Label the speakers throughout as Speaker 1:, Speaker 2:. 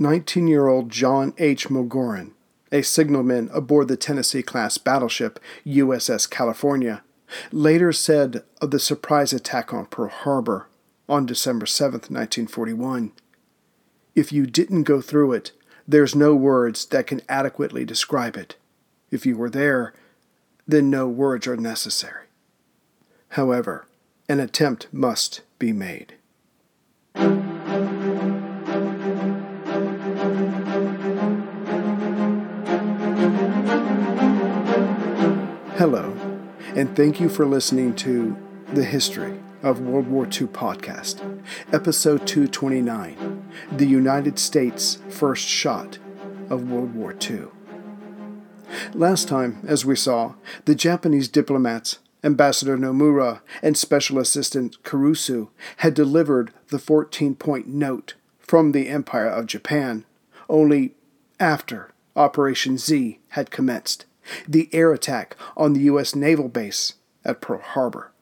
Speaker 1: 19-year-old John H. Mogorin, a signalman aboard the Tennessee-class battleship USS California, later said of the surprise attack on Pearl Harbor on December 7, 1941, If you didn't go through it, there's no words that can adequately describe it. If you were there, then no words are necessary. However, an attempt must be made. Hello, and thank you for listening to The History of World War II podcast, episode 229 The United States First Shot of World War II. Last time, as we saw, the Japanese diplomats, Ambassador Nomura and Special Assistant Kurusu, had delivered the 14 point note from the Empire of Japan only after Operation Z had commenced the air attack on the U.S. naval base at Pearl Harbor.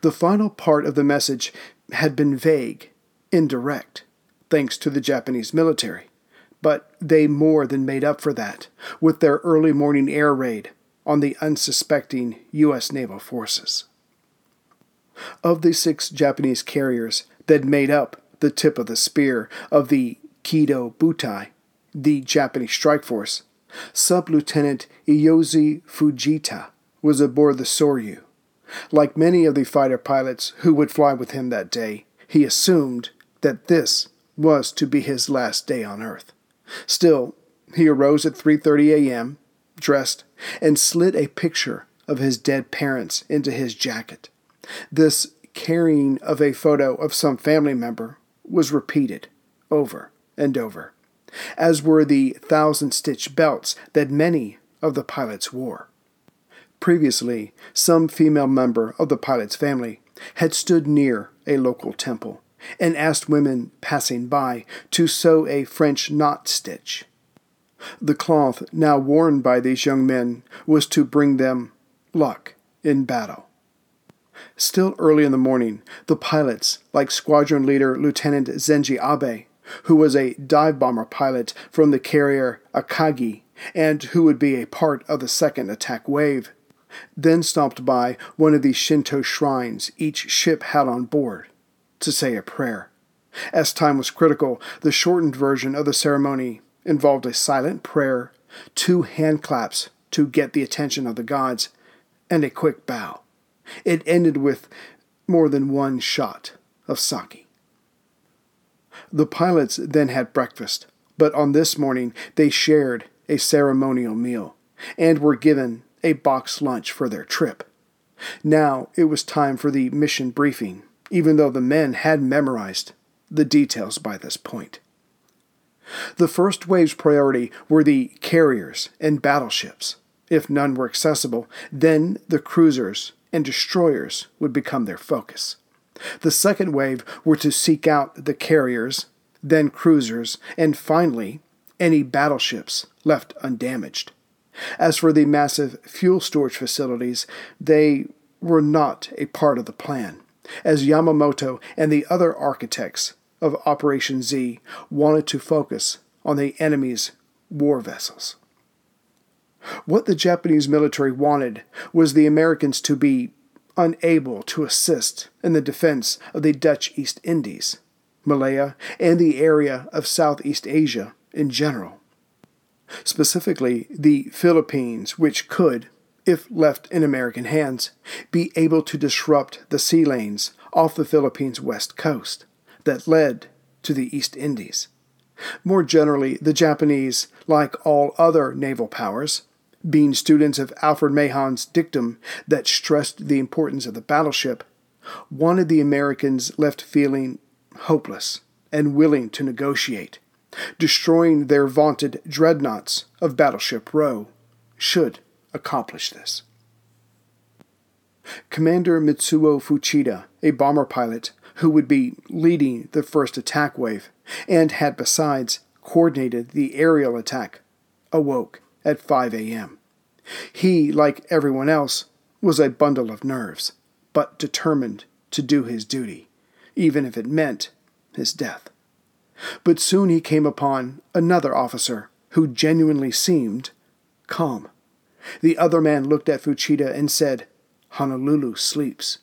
Speaker 1: The final part of the message had been vague, indirect, thanks to the Japanese military, but they more than made up for that with their early morning air raid on the unsuspecting U.S. naval forces. Of the six Japanese carriers that made up the tip of the spear of the Kido Butai, the Japanese strike force, Sub Lieutenant Iyozo Fujita was aboard the Soryu. Like many of the fighter pilots who would fly with him that day, he assumed that this was to be his last day on Earth. Still, he arose at 3:30 a.m., dressed, and slid a picture of his dead parents into his jacket. This carrying of a photo of some family member was repeated over and over as were the thousand stitch belts that many of the pilots wore. Previously, some female member of the pilot's family had stood near a local temple and asked women passing by to sew a French knot stitch. The cloth now worn by these young men was to bring them luck in battle. Still early in the morning, the pilots, like squadron leader Lieutenant Zenji Abe, who was a dive bomber pilot from the carrier Akagi and who would be a part of the second attack wave. Then stopped by one of the Shinto shrines each ship had on board to say a prayer. As time was critical, the shortened version of the ceremony involved a silent prayer, two hand claps to get the attention of the gods, and a quick bow. It ended with more than one shot of sake. The pilots then had breakfast, but on this morning they shared a ceremonial meal and were given a box lunch for their trip. Now it was time for the mission briefing, even though the men had memorized the details by this point. The first wave's priority were the carriers and battleships. If none were accessible, then the cruisers and destroyers would become their focus. The second wave were to seek out the carriers, then cruisers, and finally, any battleships left undamaged. As for the massive fuel storage facilities, they were not a part of the plan, as Yamamoto and the other architects of Operation Z wanted to focus on the enemy's war vessels. What the Japanese military wanted was the Americans to be unable to assist in the defense of the Dutch East Indies, Malaya, and the area of Southeast Asia in general. Specifically, the Philippines, which could, if left in American hands, be able to disrupt the sea lanes off the Philippines' west coast that led to the East Indies. More generally, the Japanese, like all other naval powers, being students of Alfred Mahan's dictum that stressed the importance of the battleship, wanted the Americans left feeling hopeless and willing to negotiate, destroying their vaunted dreadnoughts of Battleship Row should accomplish this. Commander Mitsuo Fuchida, a bomber pilot who would be leading the first attack wave and had besides coordinated the aerial attack, awoke at 5 a.m. He, like everyone else, was a bundle of nerves, but determined to do his duty, even if it meant his death. But soon he came upon another officer who genuinely seemed calm. The other man looked at Fuchida and said, Honolulu sleeps.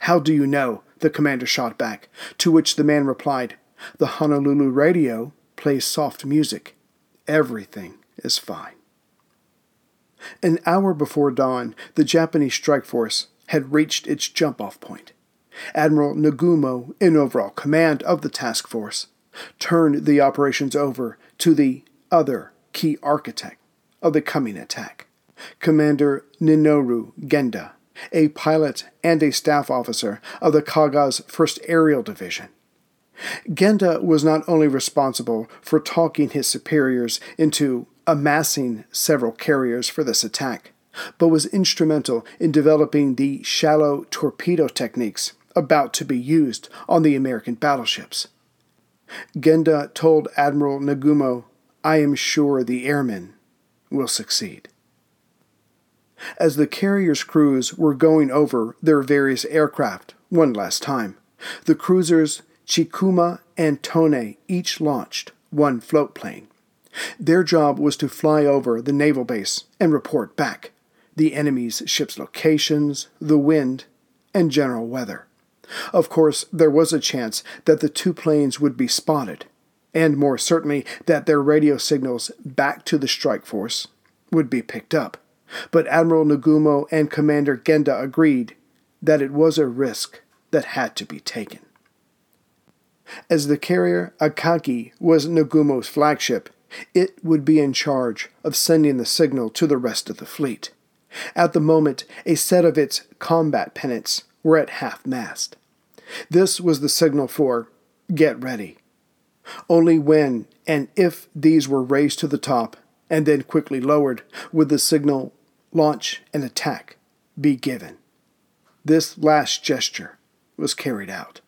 Speaker 1: How do you know? the commander shot back, to which the man replied, The Honolulu radio plays soft music. Everything is fine. An hour before dawn, the Japanese strike force had reached its jump off point. Admiral Nagumo, in overall command of the task force, turned the operations over to the other key architect of the coming attack, Commander Minoru Genda a pilot and a staff officer of the Kaga's 1st Aerial Division. Genda was not only responsible for talking his superiors into amassing several carriers for this attack, but was instrumental in developing the shallow torpedo techniques about to be used on the American battleships. Genda told Admiral Nagumo, I am sure the airmen will succeed. As the carrier's crews were going over their various aircraft one last time, the cruisers Chikuma and Tone each launched one float plane. Their job was to fly over the naval base and report back the enemy's ship's locations, the wind, and general weather. Of course, there was a chance that the two planes would be spotted, and more certainly that their radio signals back to the strike force would be picked up but Admiral Nagumo and Commander Genda agreed that it was a risk that had to be taken. As the carrier Akagi was Nagumo's flagship, it would be in charge of sending the signal to the rest of the fleet. At the moment, a set of its combat pennants were at half mast. This was the signal for get ready. Only when and if these were raised to the top and then quickly lowered would the signal launch, and attack be given. This last gesture was carried out.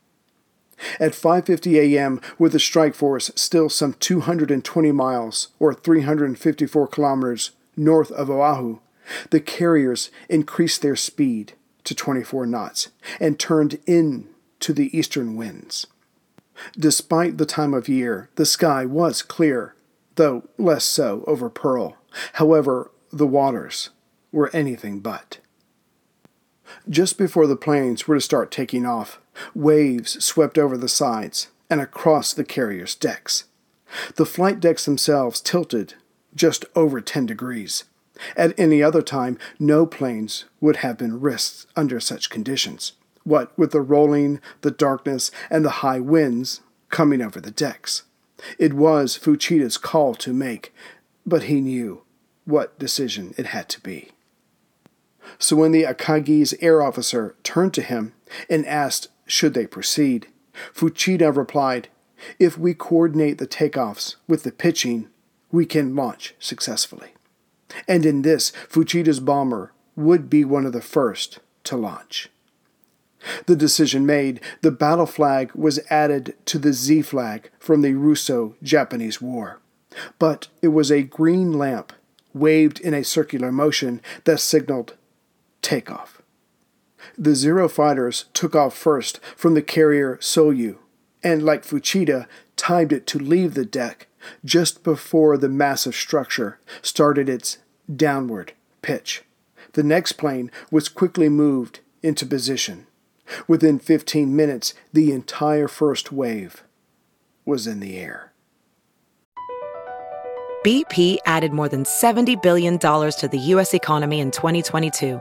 Speaker 1: At 5:50 a.m., with the strike force still some 220 miles or 354 kilometers north of Oahu, the carriers increased their speed to 24 knots and turned in to the eastern winds. Despite the time of year, the sky was clear, though less so over Pearl. However, the waters were anything but. Just before the planes were to start taking off, waves swept over the sides and across the carrier's decks. The flight decks themselves tilted just over 10 degrees. At any other time, no planes would have been risked under such conditions. What with the rolling, the darkness, and the high winds coming over the decks. It was Fuchida's call to make, but he knew what decision it had to be. So when the Akagi's air officer turned to him and asked should they proceed, Fuchida replied, If we coordinate the takeoffs with the pitching, we can launch successfully. And in this, Fuchida's bomber would be one of the first to launch. The decision made, the battle flag was added to the Z flag from the Russo Japanese War. But it was a green lamp waved in a circular motion that signaled takeoff. The Zero fighters took off first from the carrier Soryu, and like Fuchida, timed it to leave the deck just before the massive structure started its downward pitch. The next plane was quickly moved into position. Within 15 minutes, the entire first wave was in the air.
Speaker 2: BP added more than $70 billion to the U.S. economy in 2022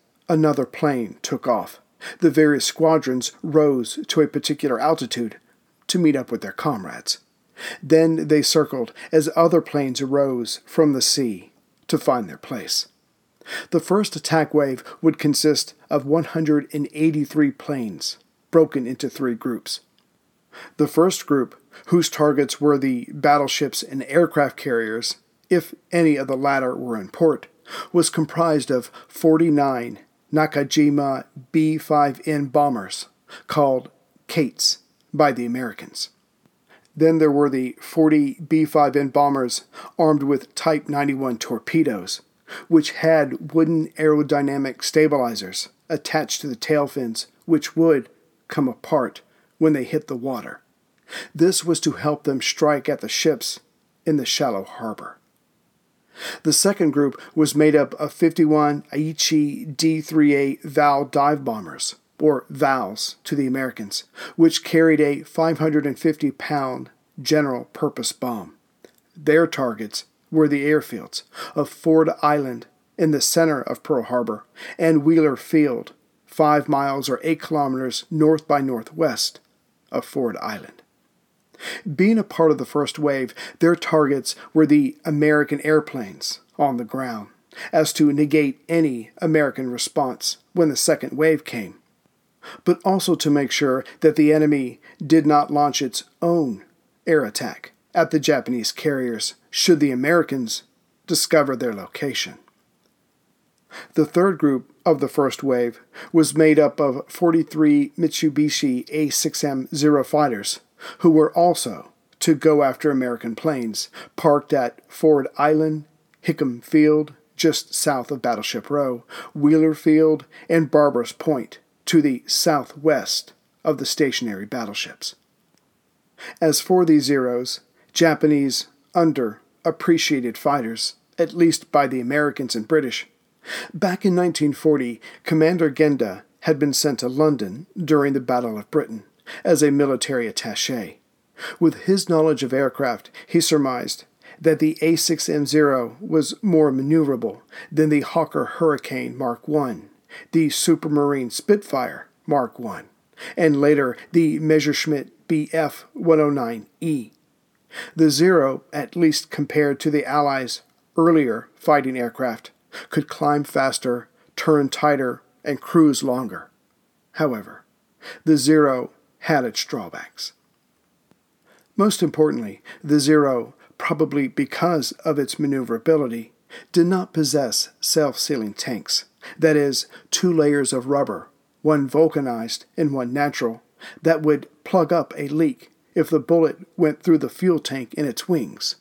Speaker 1: another plane took off. The various squadrons rose to a particular altitude to meet up with their comrades. Then they circled as other planes arose from the sea to find their place. The first attack wave would consist of 183 planes, broken into three groups. The first group, whose targets were the battleships and aircraft carriers, if any of the latter were in port, was comprised of 49 Nakajima B 5N bombers, called Kates by the Americans. Then there were the 40 B 5N bombers armed with Type 91 torpedoes, which had wooden aerodynamic stabilizers attached to the tail fins, which would come apart when they hit the water. This was to help them strike at the ships in the shallow harbor. The second group was made up of 51 Aichi D3A Val dive bombers, or VALs to the Americans, which carried a 550 pound general purpose bomb. Their targets were the airfields of Ford Island in the center of Pearl Harbor and Wheeler Field, five miles or eight kilometers north by northwest of Ford Island. Being a part of the first wave, their targets were the American airplanes on the ground, as to negate any American response when the second wave came, but also to make sure that the enemy did not launch its own air attack at the Japanese carriers should the Americans discover their location. The third group of the first wave was made up of 43 Mitsubishi A6M Zero fighters, who were also to go after American planes parked at Ford Island, Hickam Field, just south of Battleship Row, Wheeler Field, and Barbers Point, to the southwest of the stationary battleships. As for these Zeros, Japanese underappreciated fighters, at least by the Americans and British, back in 1940, Commander Genda had been sent to London during the Battle of Britain as a military attache. With his knowledge of aircraft, he surmised that the A6M0 was more maneuverable than the Hawker Hurricane Mark I, the Supermarine Spitfire Mark I, and later the Messerschmitt Bf 109E. The Zero, at least compared to the Allies' earlier fighting aircraft, could climb faster, turn tighter, and cruise longer. However, the Zero had its drawbacks. Most importantly, the Zero, probably because of its maneuverability, did not possess self sealing tanks, that is, two layers of rubber, one vulcanized and one natural, that would plug up a leak if the bullet went through the fuel tank in its wings.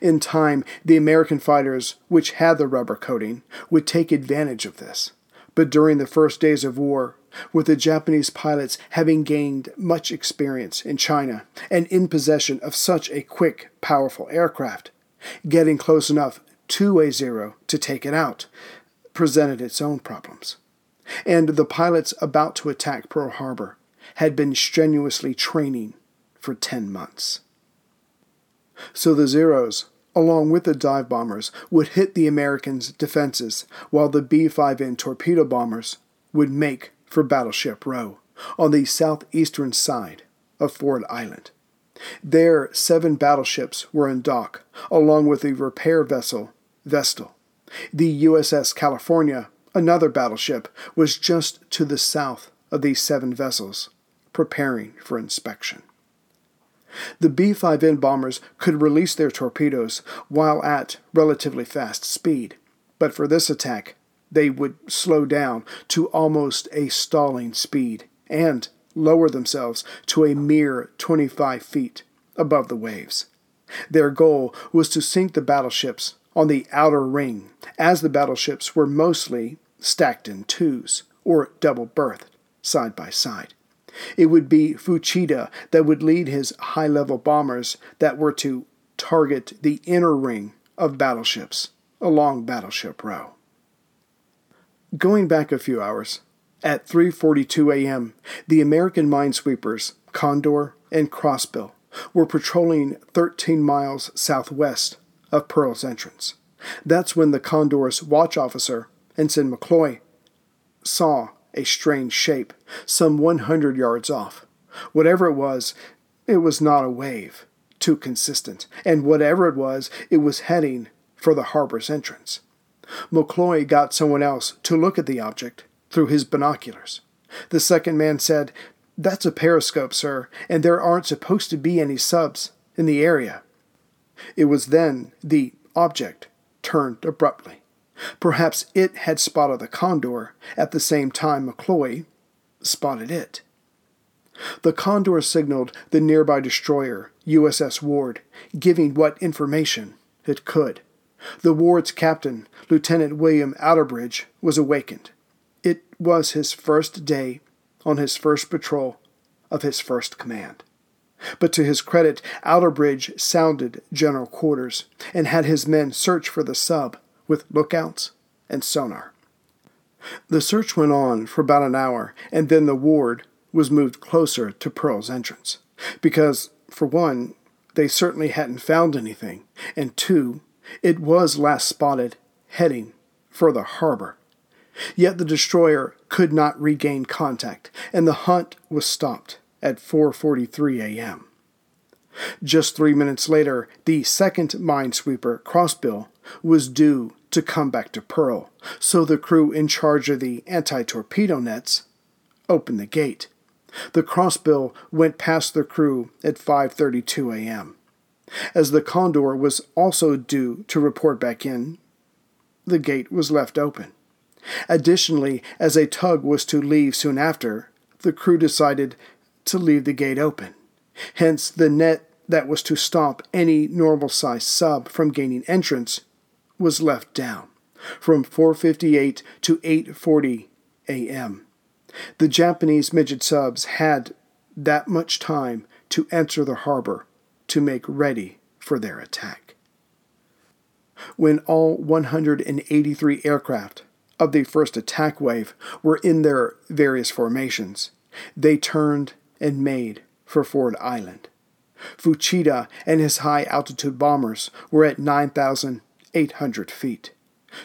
Speaker 1: In time, the American fighters, which had the rubber coating, would take advantage of this. But during the first days of war, with the Japanese pilots having gained much experience in China and in possession of such a quick, powerful aircraft, getting close enough to a zero to take it out presented its own problems. And the pilots about to attack Pearl Harbor had been strenuously training for 10 months. So the Zeros, along with the dive bombers, would hit the Americans' defenses, while the B 5N torpedo bombers would make for Battleship Row on the southeastern side of Ford Island. There, seven battleships were in dock, along with the repair vessel Vestal. The USS California, another battleship, was just to the south of these seven vessels, preparing for inspection. The B 5N bombers could release their torpedoes while at relatively fast speed, but for this attack, they would slow down to almost a stalling speed and lower themselves to a mere 25 feet above the waves. Their goal was to sink the battleships on the outer ring, as the battleships were mostly stacked in twos or double berthed, side by side. It would be Fuchida that would lead his high level bombers that were to target the inner ring of battleships along Battleship Row. Going back a few hours, at 3:42 a.m., the American minesweepers Condor and Crossbill were patrolling 13 miles southwest of Pearl's entrance. That's when the Condor's watch officer, Ensign McCloy, saw a strange shape some 100 yards off. Whatever it was, it was not a wave, too consistent, and whatever it was, it was heading for the harbor's entrance. McCloy got someone else to look at the object through his binoculars. The second man said, That's a periscope, sir, and there aren't supposed to be any subs in the area. It was then the object turned abruptly. Perhaps it had spotted the condor at the same time McCloy spotted it. The condor signaled the nearby destroyer, USS Ward, giving what information it could. The Ward's captain, Lieutenant William Outerbridge, was awakened. It was his first day on his first patrol of his first command. But to his credit, Outerbridge sounded general quarters and had his men search for the sub with lookouts and sonar. The search went on for about an hour, and then the ward was moved closer to Pearl's entrance. Because, for one, they certainly hadn't found anything, and two, it was last spotted heading for the harbor. Yet the destroyer could not regain contact, and the hunt was stopped at 4:43 a.m. Just 3 minutes later, the second minesweeper, Crossbill, was due to come back to Pearl, so the crew in charge of the anti-torpedo nets opened the gate. The Crossbill went past the crew at 5:32 a.m. As the Condor was also due to report back in, the gate was left open. Additionally, as a tug was to leave soon after, the crew decided to leave the gate open. Hence, the net that was to stop any normal sized sub from gaining entrance was left down from 4:58 to 8:40 a.m. The Japanese midget subs had that much time to enter the harbor to make ready for their attack. When all 183 aircraft of the first attack wave were in their various formations, they turned and made for Ford Island. Fuchida and his high altitude bombers were at 9,800 feet.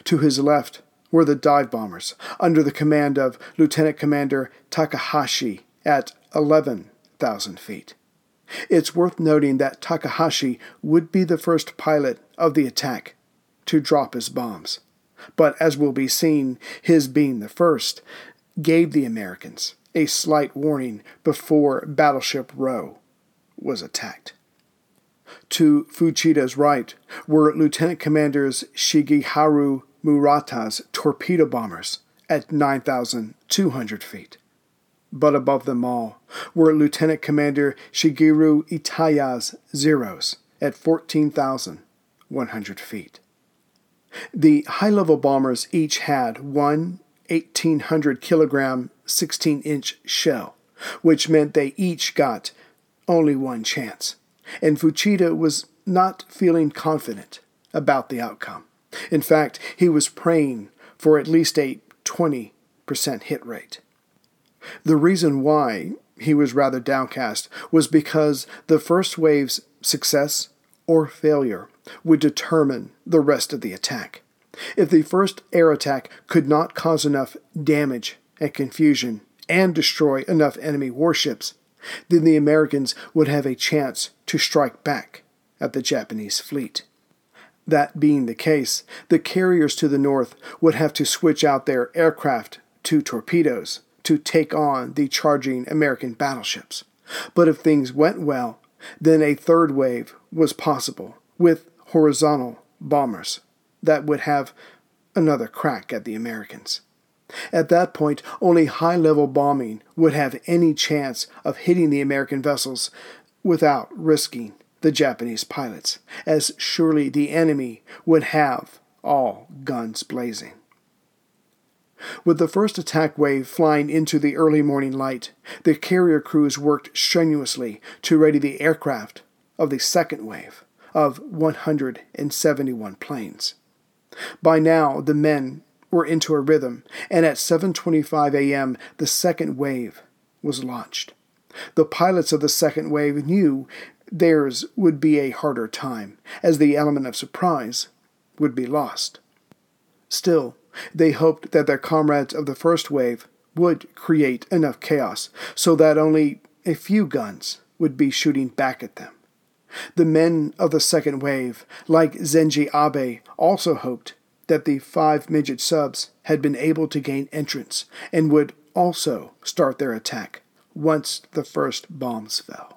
Speaker 1: To his left were the dive bombers, under the command of Lieutenant Commander Takahashi at 11,000 feet. It's worth noting that Takahashi would be the first pilot of the attack to drop his bombs. But as will be seen, his being the first gave the Americans a slight warning before Battleship Row was attacked. To Fuchida's right were Lieutenant Commanders Shigeharu Murata's torpedo bombers at 9,200 feet but above them all were Lieutenant Commander Shigeru Itaya's Zeros at 14,100 feet. The high level bombers each had one 1,800 kilogram 16 inch shell, which meant they each got only one chance, and Fuchida was not feeling confident about the outcome. In fact, he was praying for at least a 20% hit rate. The reason why he was rather downcast was because the first wave's success or failure would determine the rest of the attack. If the first air attack could not cause enough damage and confusion and destroy enough enemy warships, then the Americans would have a chance to strike back at the Japanese fleet. That being the case, the carriers to the north would have to switch out their aircraft to torpedoes to take on the charging American battleships. But if things went well, then a third wave was possible with horizontal bombers that would have another crack at the Americans. At that point, only high level bombing would have any chance of hitting the American vessels without risking the Japanese pilots, as surely the enemy would have all guns blazing. With the first attack wave flying into the early morning light, the carrier crews worked strenuously to ready the aircraft of the second wave of 171 planes. By now, the men were into a rhythm, and at 7:25 a.m., the second wave was launched. The pilots of the second wave knew theirs would be a harder time, as the element of surprise would be lost. Still, they hoped that their comrades of the first wave would create enough chaos so that only a few guns would be shooting back at them. The men of the second wave, like Zenji Abe, also hoped that the five midget subs had been able to gain entrance and would also start their attack once the first bombs fell.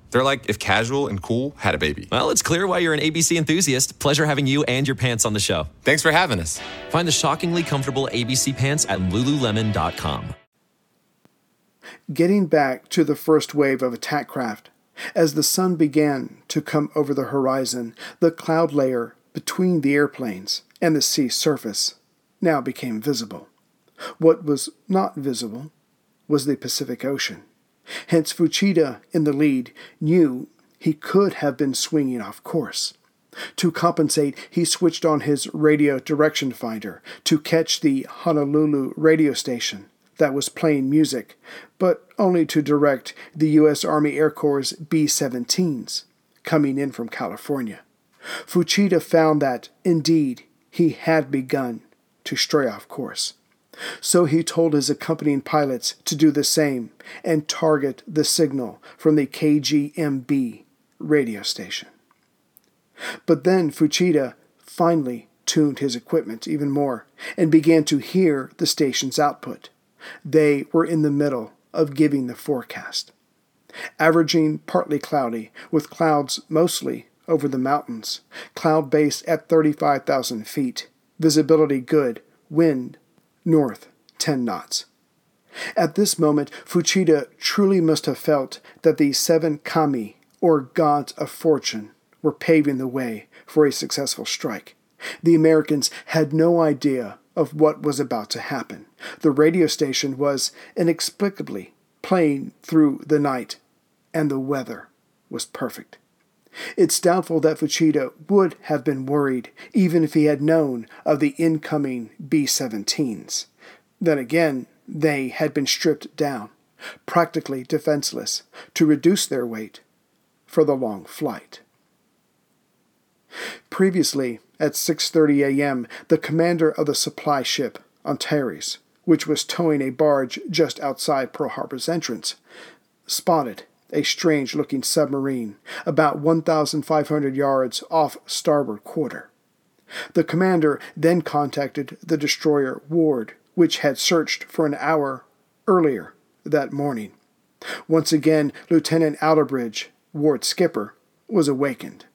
Speaker 3: They're like if casual and cool had a baby.
Speaker 4: Well, it's clear why you're an ABC enthusiast. Pleasure having you and your pants on the show.
Speaker 3: Thanks for having us.
Speaker 4: Find the shockingly comfortable ABC pants at lululemon.com.
Speaker 1: Getting back to the first wave of attack craft, as the sun began to come over the horizon, the cloud layer between the airplanes and the sea surface now became visible. What was not visible was the Pacific Ocean. Hence, Fuchida, in the lead, knew he could have been swinging off course. To compensate, he switched on his radio direction finder to catch the Honolulu radio station that was playing music, but only to direct the U.S. Army Air Corps B 17s coming in from California. Fuchida found that, indeed, he had begun to stray off course. So he told his accompanying pilots to do the same and target the signal from the KGMB radio station. But then Fuchida finally tuned his equipment even more and began to hear the station's output. They were in the middle of giving the forecast. Averaging partly cloudy, with clouds mostly over the mountains, cloud base at 35,000 feet, visibility good, wind north 10 knots. At this moment, Fuchida truly must have felt that the seven kami, or gods of fortune, were paving the way for a successful strike. The Americans had no idea of what was about to happen. The radio station was inexplicably playing through the night, and the weather was perfect. It's doubtful that Fuchida would have been worried even if he had known of the incoming B 17s. Then again, they had been stripped down, practically defenseless, to reduce their weight for the long flight. Previously, at 6:30 a.m., the commander of the supply ship Antares, which was towing a barge just outside Pearl Harbor's entrance, spotted a strange-looking submarine about 1,500 yards off starboard quarter. The commander then contacted the destroyer Ward, which had searched for an hour earlier that morning. Once again, Lieutenant Outerbridge, Ward's skipper, was awakened.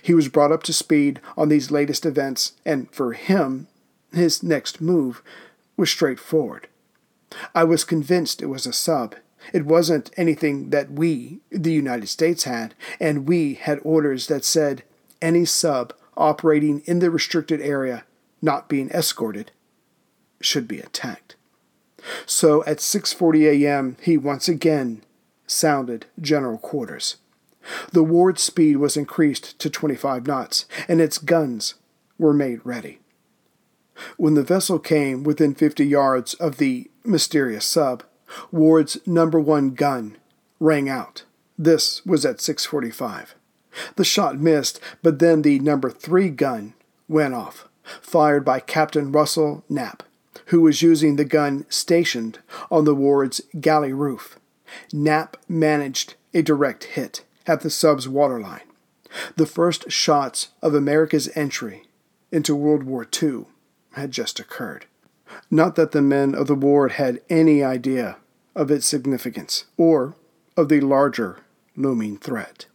Speaker 1: He was brought up to speed on these latest events, and for him, his next move was straightforward. I was convinced it was a sub. It wasn't anything that we, the United States, had, and we had orders that said any sub operating in the restricted area not being escorted should be attacked. So at 6:40 a.m., he once again sounded general quarters. The ward speed was increased to 25 knots, and its guns were made ready. When the vessel came within 50 yards of the mysterious sub, Ward's number 1 gun rang out. This was at 6:45. The shot missed, but then the number 3 gun went off, fired by Captain Russell Knapp, who was using the gun stationed on the Ward's galley roof. Knapp managed a direct hit at the sub's waterline. The first shots of America's entry into World War II had just occurred. Not that the men of the ward had any idea of its significance or of the larger looming threat.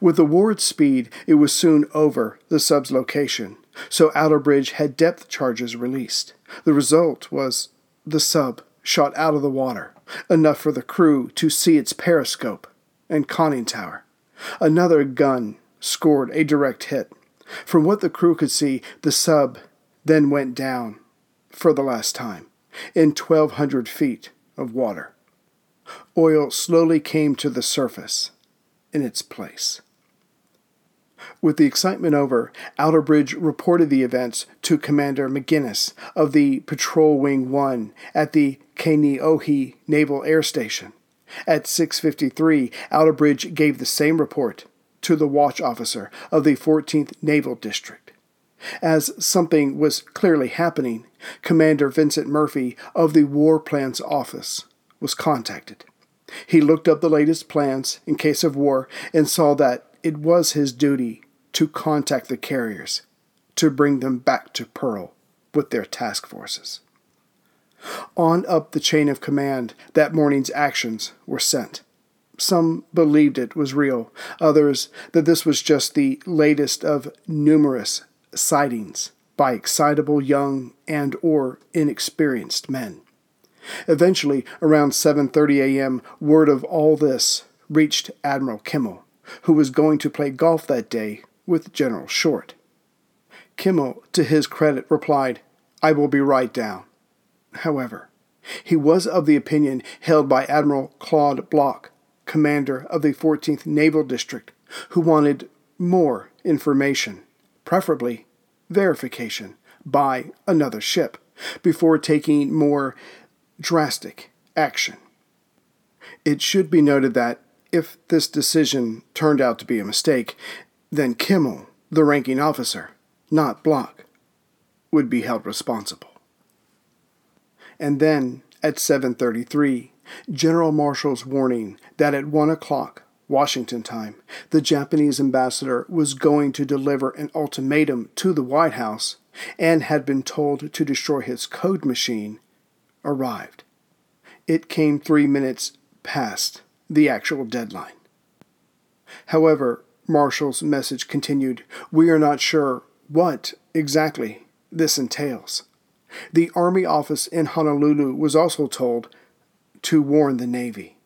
Speaker 1: With the ward's speed, it was soon over the sub's location, so Outerbridge had depth charges released. The result was the sub shot out of the water, enough for the crew to see its periscope and conning tower. Another gun scored a direct hit. From what the crew could see, the sub then went down for the last time in 1,200 feet of water. Oil slowly came to the surface in its place. With the excitement over, Outerbridge reported the events to Commander McGinnis of the Patrol Wing 1 at the Kaneohe Naval Air Station. At 6:53, Outerbridge gave the same report to the watch officer of the 14th Naval District. As something was clearly happening, Commander Vincent Murphy of the War Plans Office was contacted. He looked up the latest plans in case of war and saw that it was his duty to contact the carriers to bring them back to Pearl with their task forces. On up the chain of command, that morning's actions were sent. Some believed it was real, others that this was just the latest of numerous sightings by excitable young and or inexperienced men. Eventually, around 7:30 a.m., word of all this reached Admiral Kimmel, who was going to play golf that day with General Short. Kimmel, to his credit, replied, I will be right down. However, he was of the opinion held by Admiral Claude Bloch, commander of the 14th Naval District, who wanted more information, preferably verification, by another ship, before taking more drastic action. It should be noted that if this decision turned out to be a mistake, then Kimmel, the ranking officer, not Bloch, would be held responsible. And then at 7:33, General Marshall's warning that at 1 o'clock Washington time, the Japanese ambassador was going to deliver an ultimatum to the White House and had been told to destroy his code machine, arrived. It came three minutes past the actual deadline. However, Marshall's message continued We are not sure what exactly this entails. The Army office in Honolulu was also told to warn the Navy.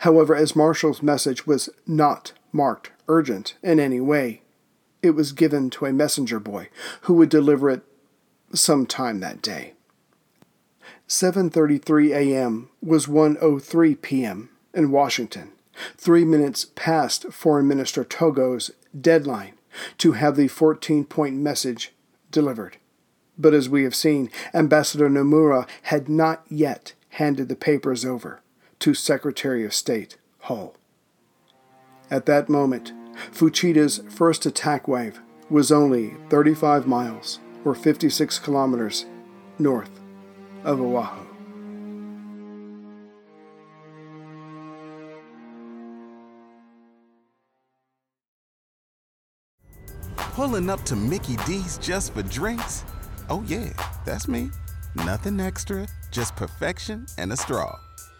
Speaker 1: However, as Marshall's message was not marked urgent in any way, it was given to a messenger boy who would deliver it sometime that day. 7:33 a.m. was 1:03 p.m. in Washington, 3 minutes past Foreign Minister Togo's deadline to have the 14-point message delivered. But as we have seen, Ambassador Nomura had not yet handed the papers over to Secretary of State Hull. At that moment, Fuchida's first attack wave was only 35 miles or 56 kilometers north of Oahu.
Speaker 5: Pulling up to Mickey D's just for drinks? Oh, yeah, that's me. Nothing extra, just perfection and a straw.